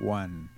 one.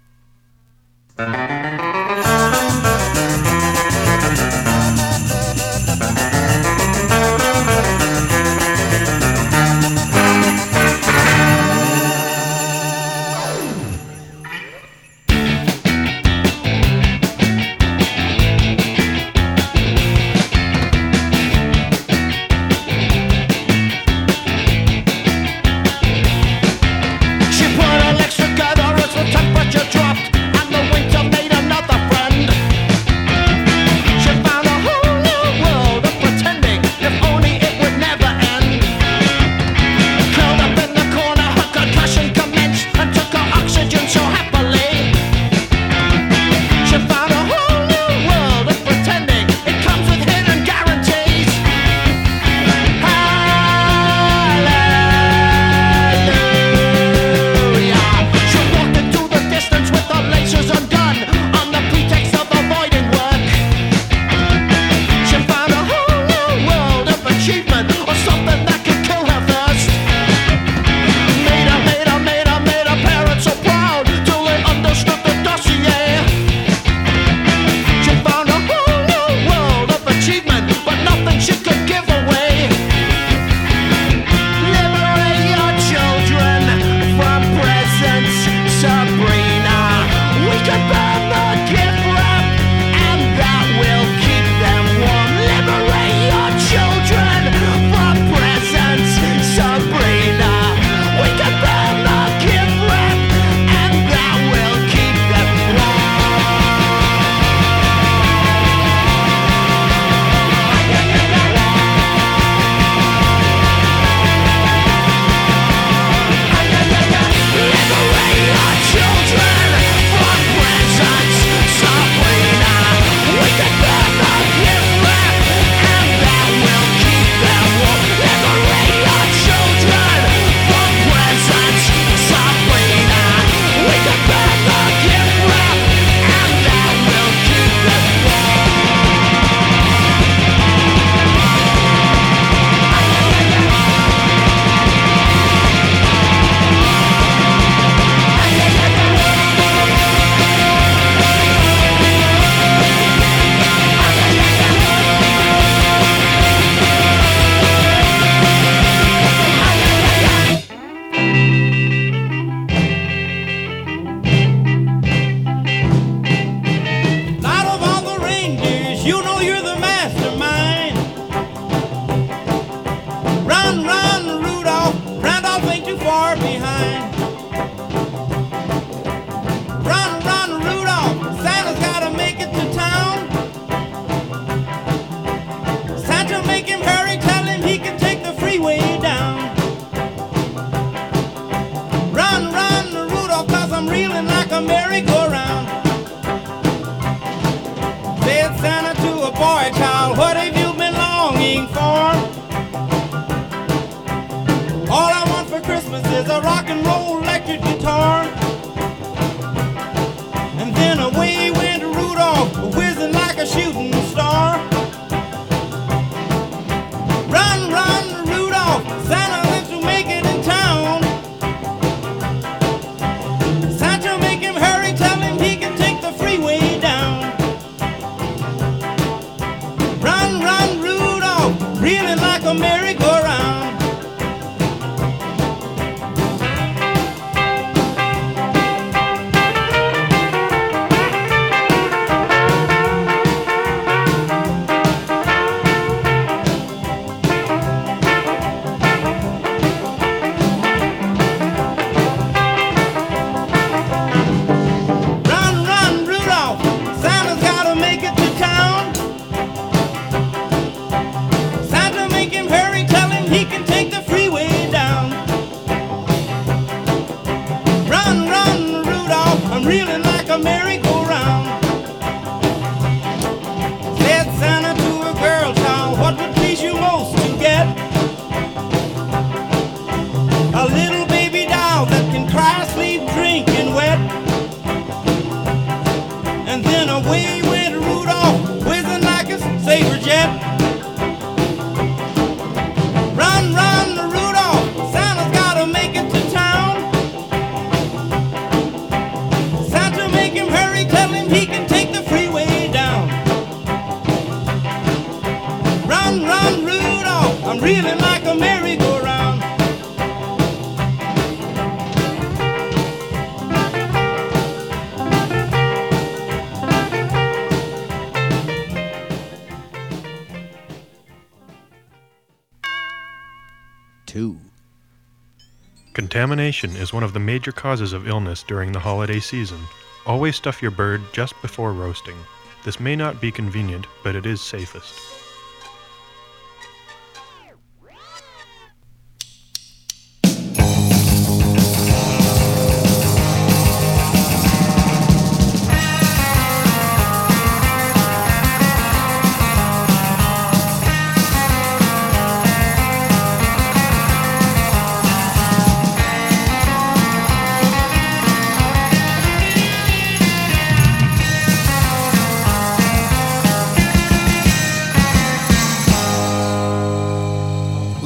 Contamination is one of the major causes of illness during the holiday season. Always stuff your bird just before roasting. This may not be convenient, but it is safest.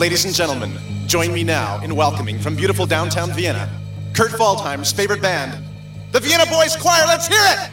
Ladies and gentlemen, join me now in welcoming from beautiful downtown Vienna, Kurt Waldheim's favorite band, the Vienna Boys Choir. Let's hear it!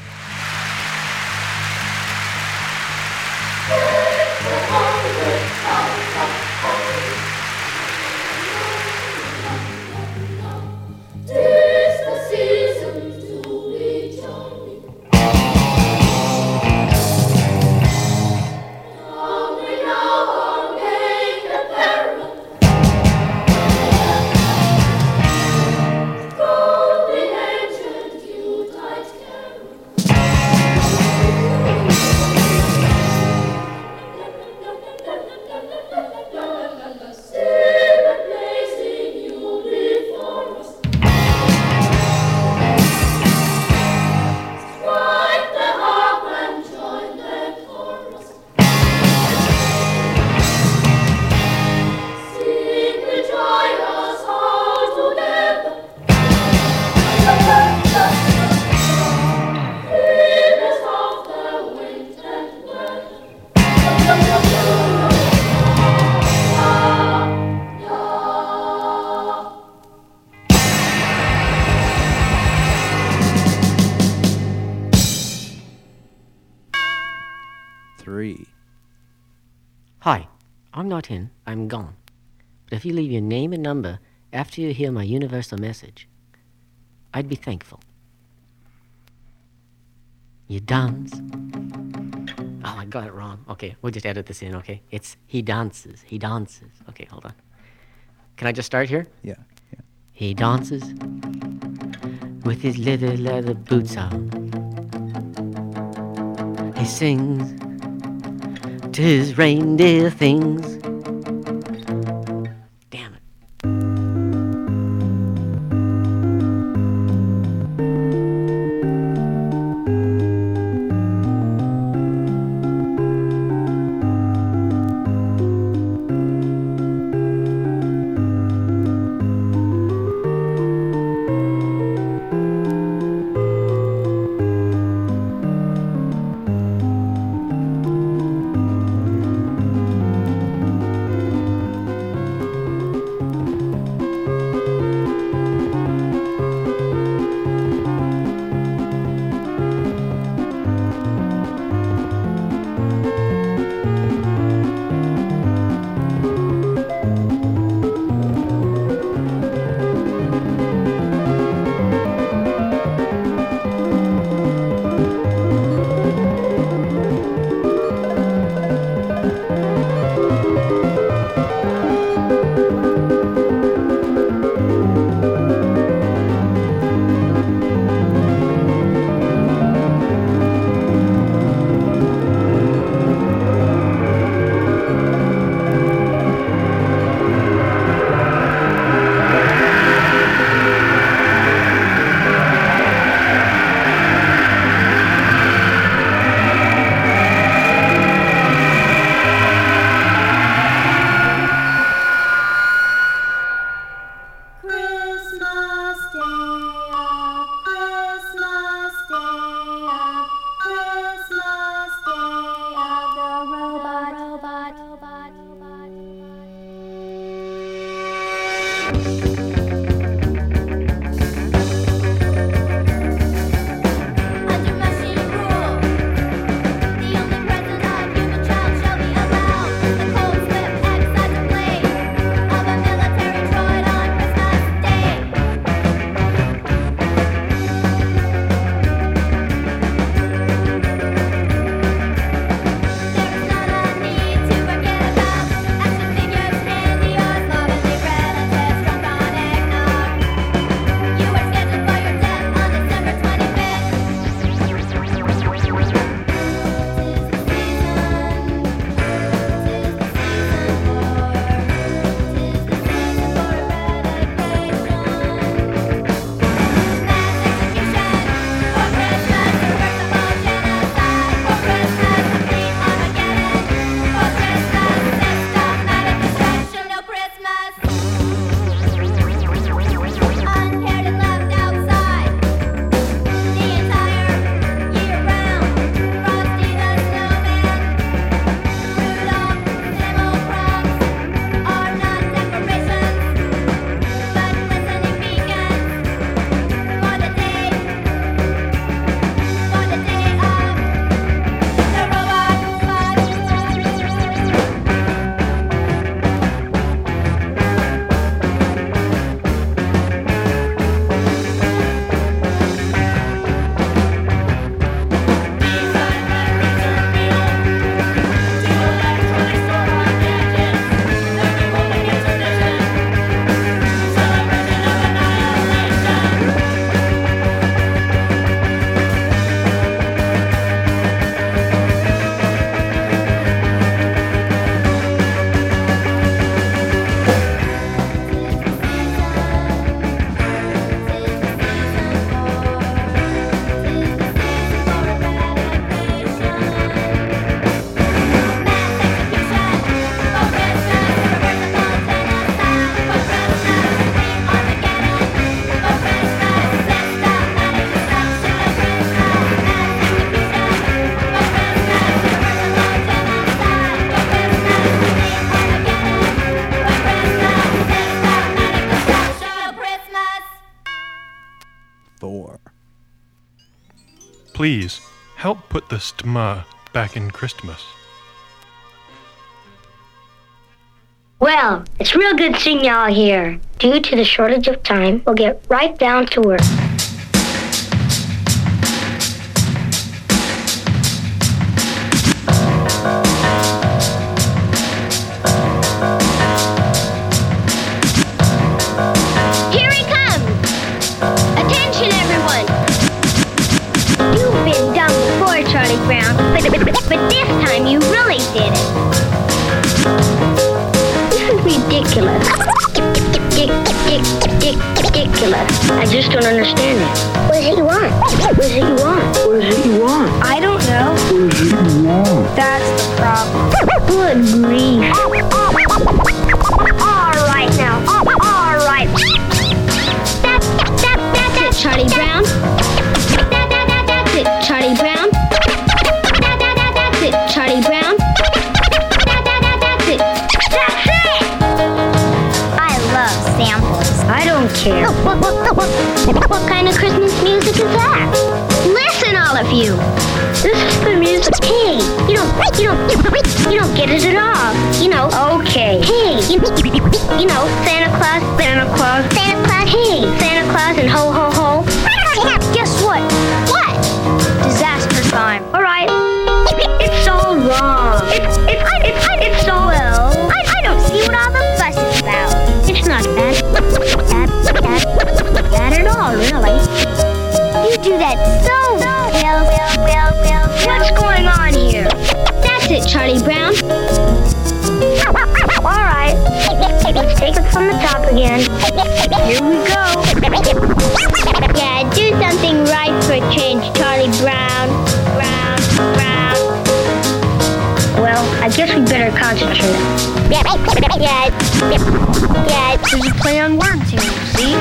I'm not in, I'm gone. But if you leave your name and number after you hear my universal message, I'd be thankful. You dance. Oh, I got it wrong. Okay, we'll just edit this in, okay? It's he dances, he dances. Okay, hold on. Can I just start here? Yeah. Yeah. He dances with his leather leather boots on. He sings his reindeer things. Please help put the stma back in Christmas. Well, it's real good seeing y'all here. Due to the shortage of time, we'll get right down to work. There's a play on words here, see?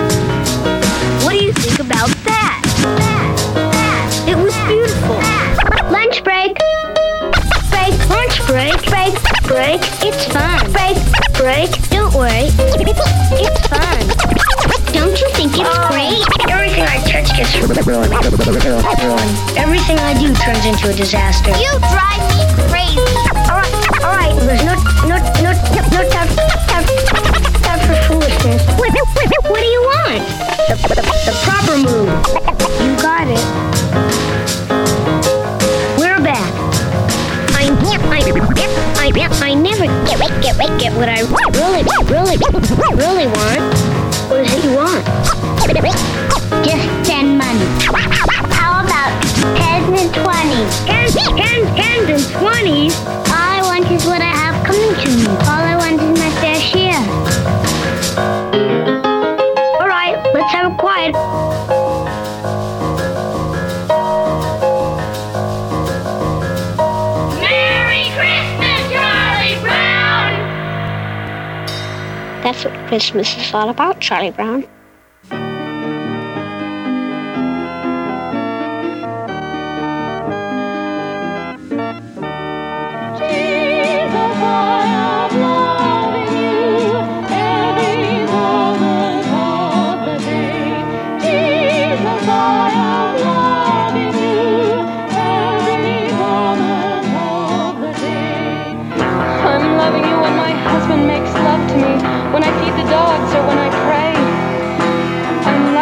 What do you think about that? That. That. It was beautiful. Lunch break. Break. Lunch break. Break. Break. It's fun. Break. Break. Don't worry. It's fun. Don't you think it's um, great? Everything I touch gets ruined. Everything I do turns into a disaster. You drive me crazy. All right. All right. There's no What, what, what do you want? The, the, the proper move. You got it. We're back. I, I, I, I never get, get, get what I really, really, really want. What do you want? Just Christmas is all about, Charlie Brown.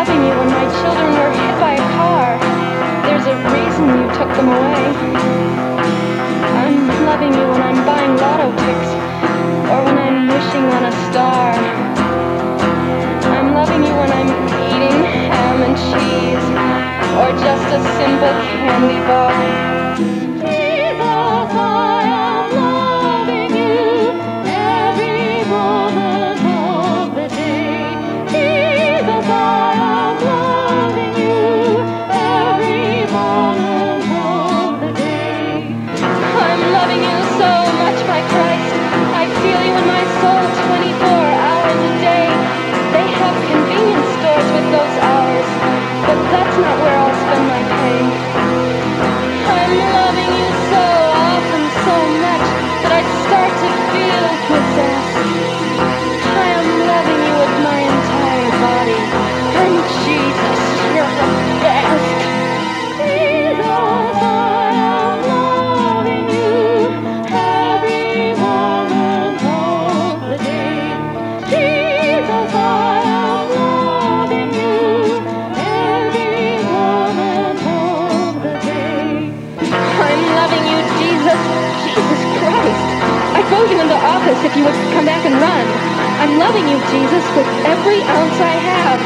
loving you when my children were hit by a car. There's a reason you took them away. I'm loving you when I'm buying lotto tickets or when I'm wishing on a star. I'm loving you when I'm eating ham and cheese or just a simple candy bar. If you would come back and run. I'm loving you, Jesus, with every ounce I have.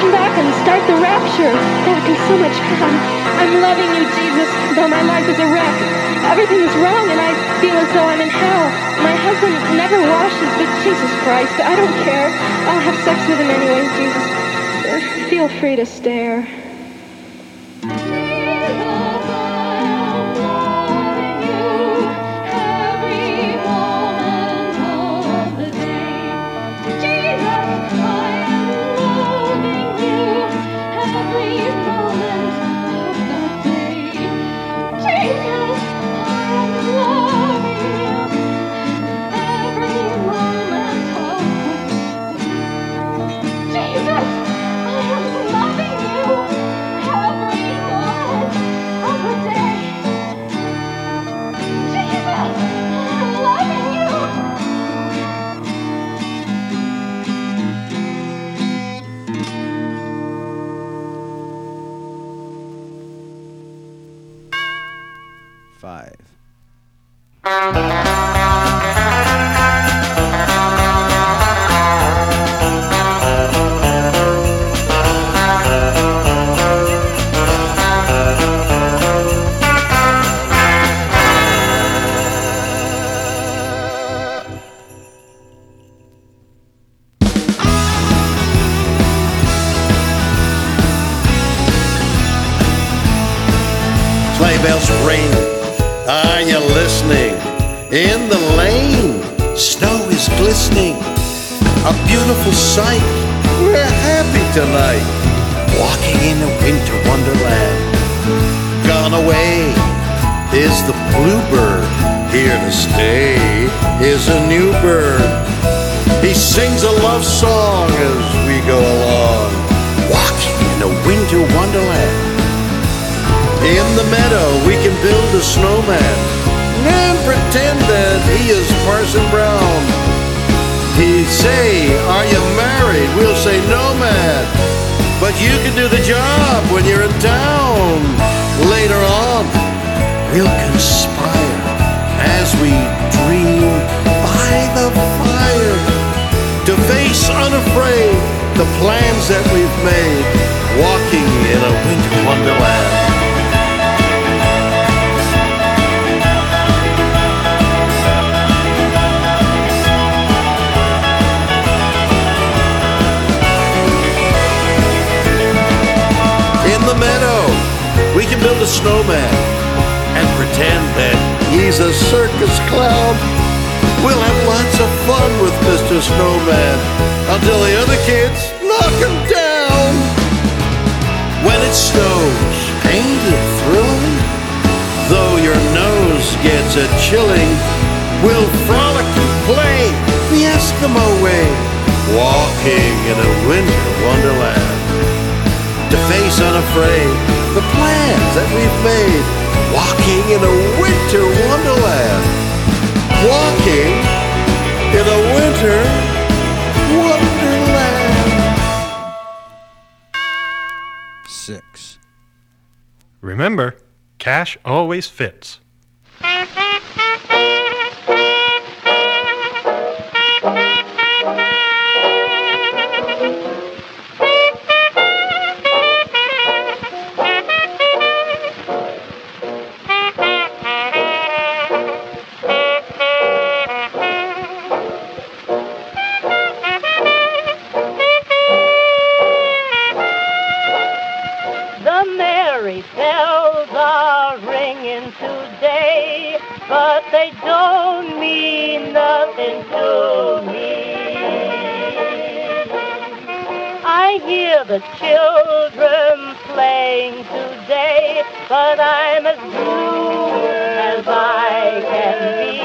Come back and start the rapture. That would be so much fun. I'm loving you, Jesus, though my life is a wreck. Everything is wrong and I feel as though I'm in hell. My husband never washes, but Jesus Christ, I don't care. I'll have sex with him anyway, Jesus. Feel free to stare. He Brown. He'd say, Are you married? We'll say, No, man. But you can do the job when you're in town. Later on, we'll conspire as we dream by the fire to face unafraid the plans that we've made, walking in a winter wonderland. A snowman and pretend that he's a circus clown. We'll have lots of fun with Mr. Snowman until the other kids knock him down. When it snows, ain't it thrilling? Though your nose gets a chilling, we'll frolic and play the Eskimo way, walking in a winter wonderland to face unafraid the plans that we've made. Walking in a winter wonderland. Walking in a winter wonderland. Six. Remember, cash always fits. The children playing today, but I'm as blue as I can be.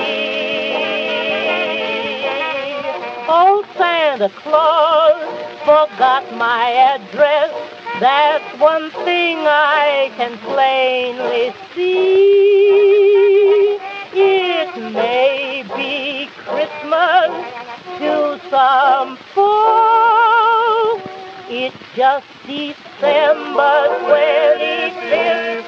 Old Santa Claus forgot my address. That's one thing I can plainly see. It may be Christmas to some folks. Just December 25th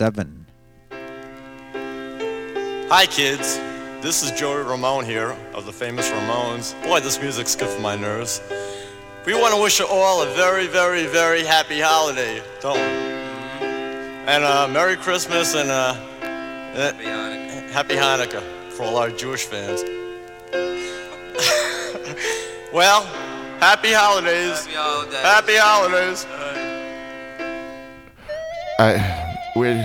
7. Hi, kids. This is Joey Ramone here of the famous Ramones. Boy, this music's good for my nerves. We want to wish you all a very, very, very happy holiday, don't we? And uh, Merry Christmas and uh, uh Happy Hanukkah. Happy Hanukkah for all our Jewish fans. well, happy holidays. Happy holidays. Happy holidays. I where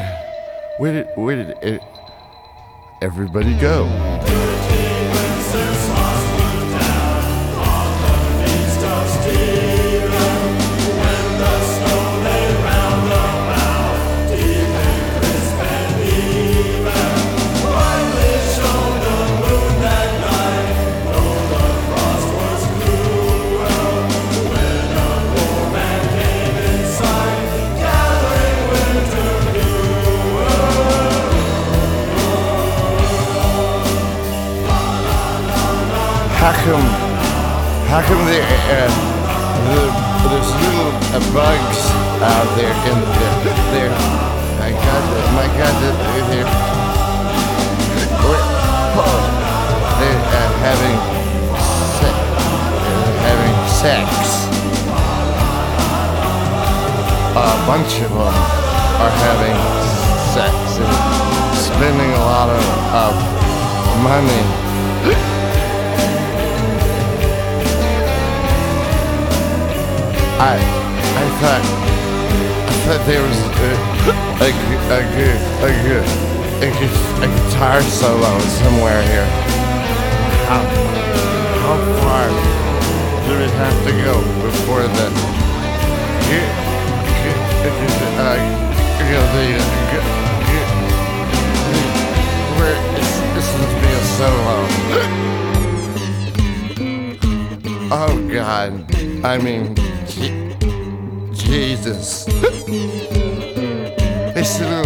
where did where did it, everybody go? Come how come there uh, the, there's little uh, bugs out there in the there? Got the, my God, the- they're oh, they're uh, having se- they're having sex. A bunch of them are having sex and spending a lot of, of money. I I thought I thought there was a a a gu- a a, a guitar solo somewhere here. How how far do we have to go before the the where it's this is be a solo. Oh God! I mean, Jesus! it's a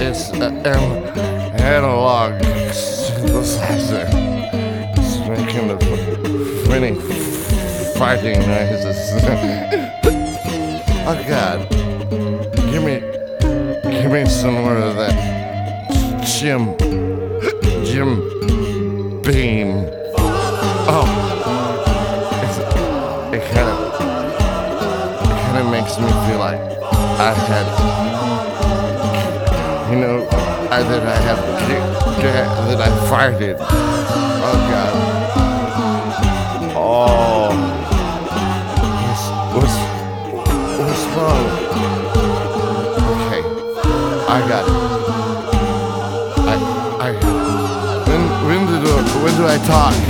it's uh, an analog synthesizer. It's making the funny fighting noises. oh God! Give me, give me some more of that Jim, Jim I had, you know, I, that I have, to, that I farted. Oh God. Oh. What's, what's wrong? Okay, I got it. I, I, when, when do, when do I talk?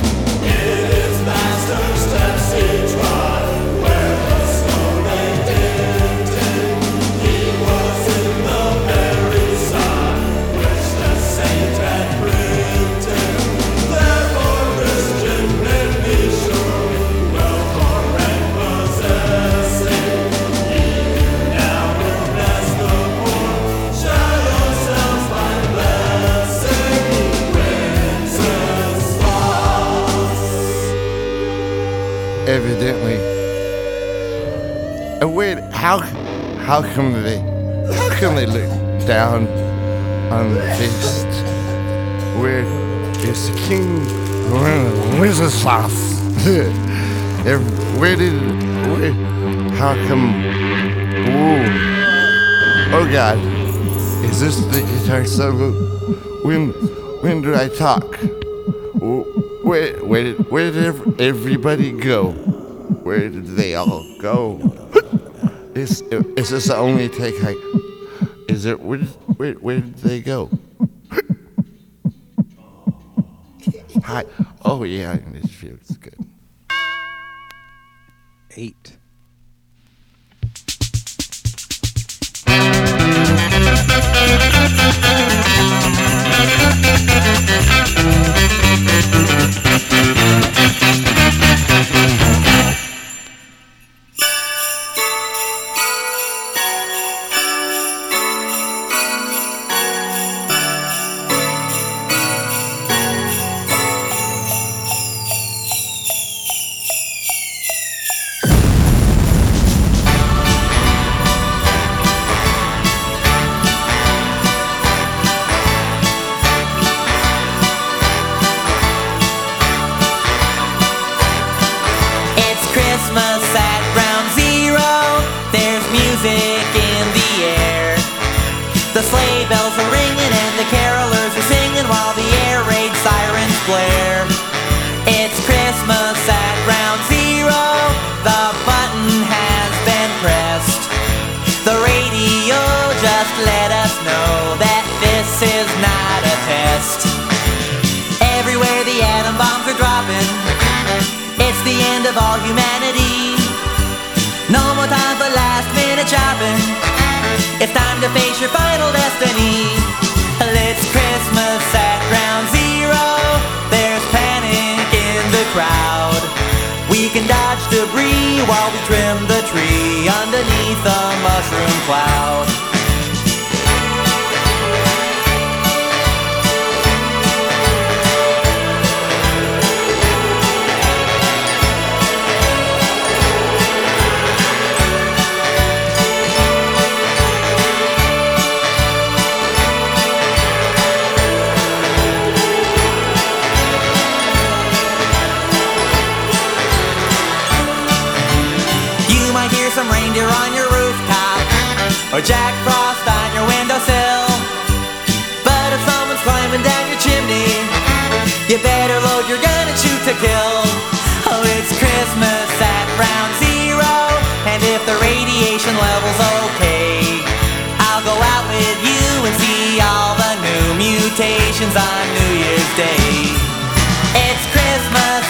How come they how come they look down on feast where is King Wenceslas? Ev- where did where, how come? Whoa! Oh God, is this the guitar solo? When when do I talk? Where, where, did, where did everybody go? Where did they all go? Is, is this the only take I... Is it... Where, where, where did they go? Hi. Oh, yeah, destiny. It's Christmas at ground zero. There's panic in the crowd. We can dodge debris while we trim the tree underneath a mushroom cloud. You better load your gun and shoot to kill. Oh, it's Christmas at round zero, and if the radiation level's okay, I'll go out with you and see all the new mutations on New Year's Day. It's Christmas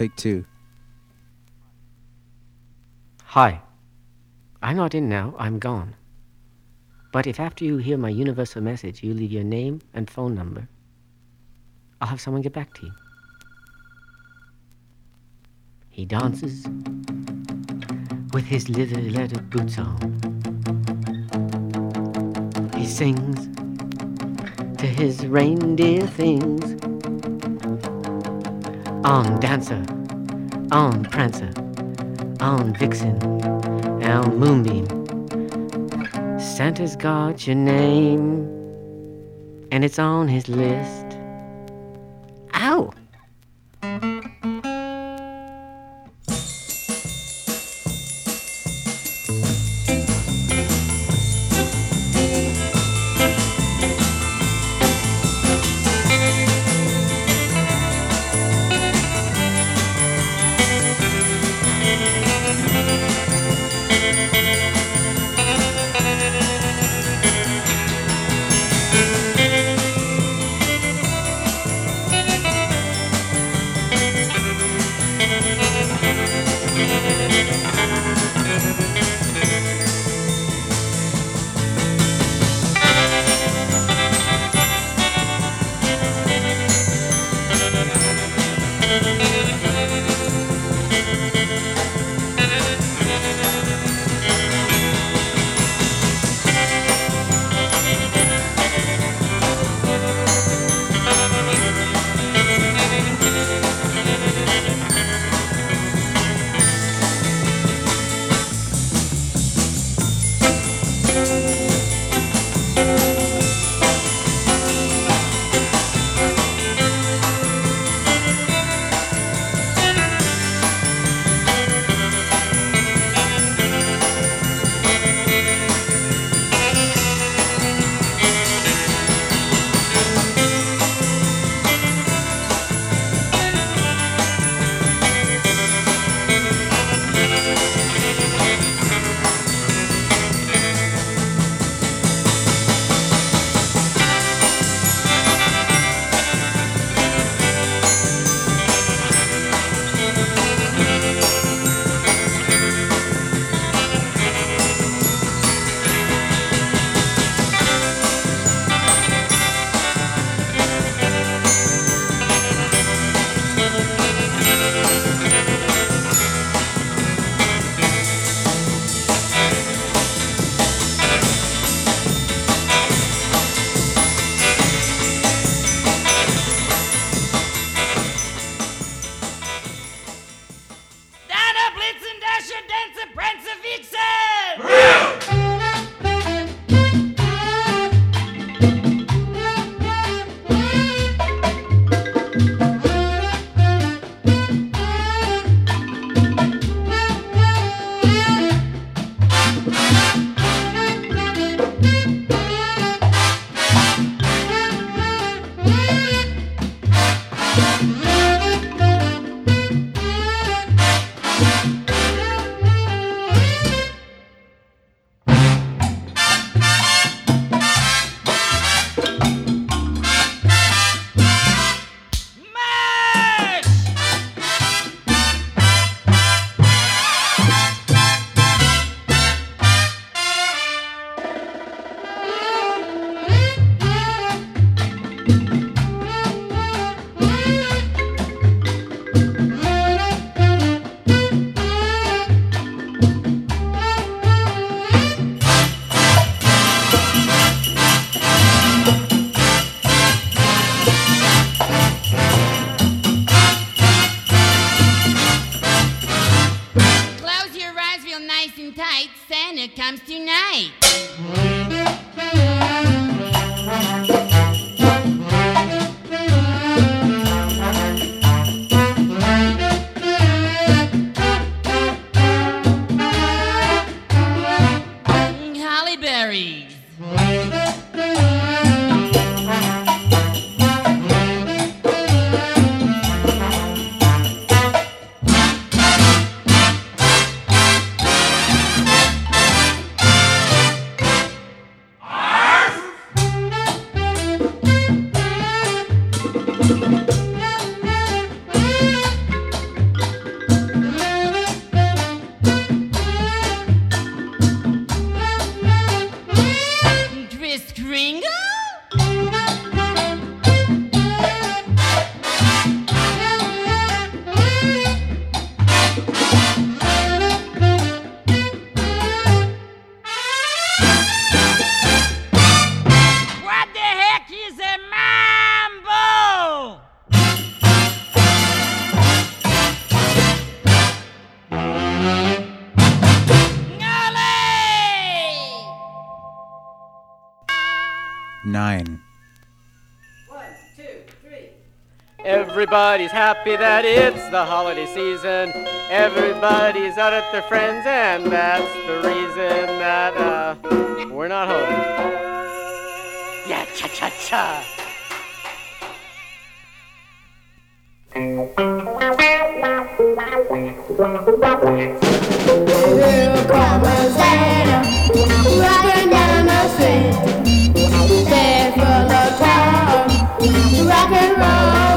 Take two. Hi. I'm not in now, I'm gone. But if after you hear my universal message you leave your name and phone number, I'll have someone get back to you. He dances with his leather leather boots on. He sings to his reindeer things. On Dancer, on Prancer, on Vixen, on Moonbeam. Santa's got your name, and it's on his list. blueberries. happy that it's the holiday season. Everybody's out at their friends, and that's the reason that uh, we're not home. Yeah, cha cha cha. Little Grandma's letter, rocking down the street. They're full of rock and roll.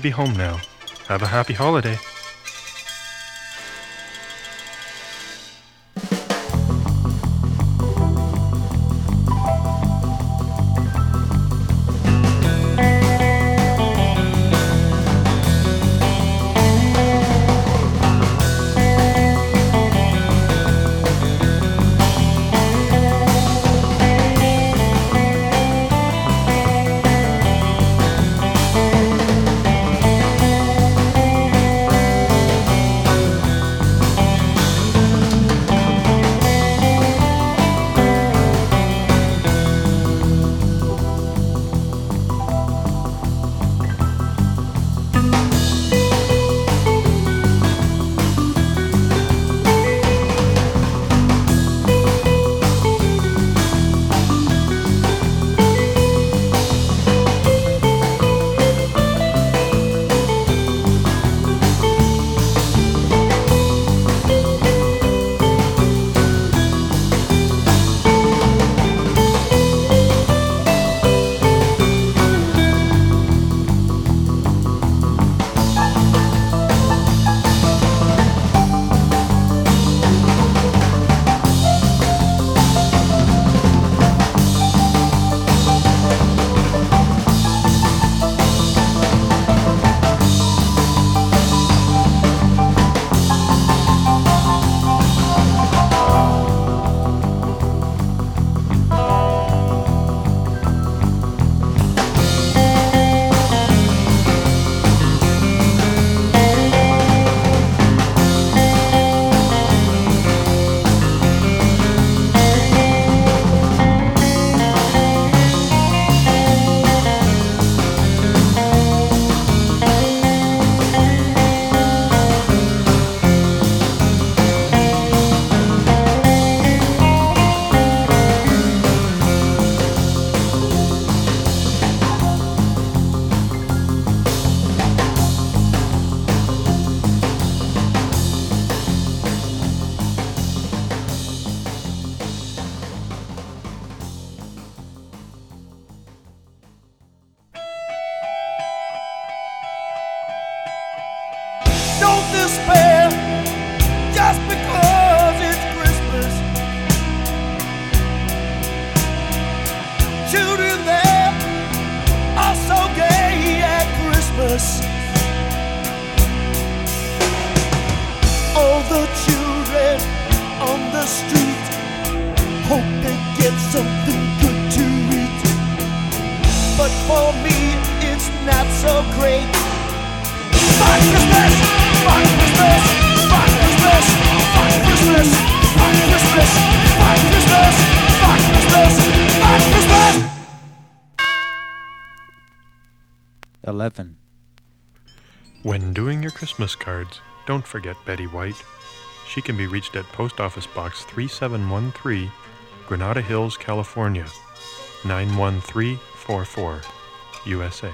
Be home now. Have a happy holiday. So great. Fuck Christmas! Fuck Christmas! Fuck Christmas! Fuck Christmas! Fuck Christmas! Fuck Christmas! Fuck Christmas! Fuck Christmas! 11. When doing your Christmas cards, don't forget Betty White. She can be reached at Post Office Box 3713, Granada Hills, California 91344, USA.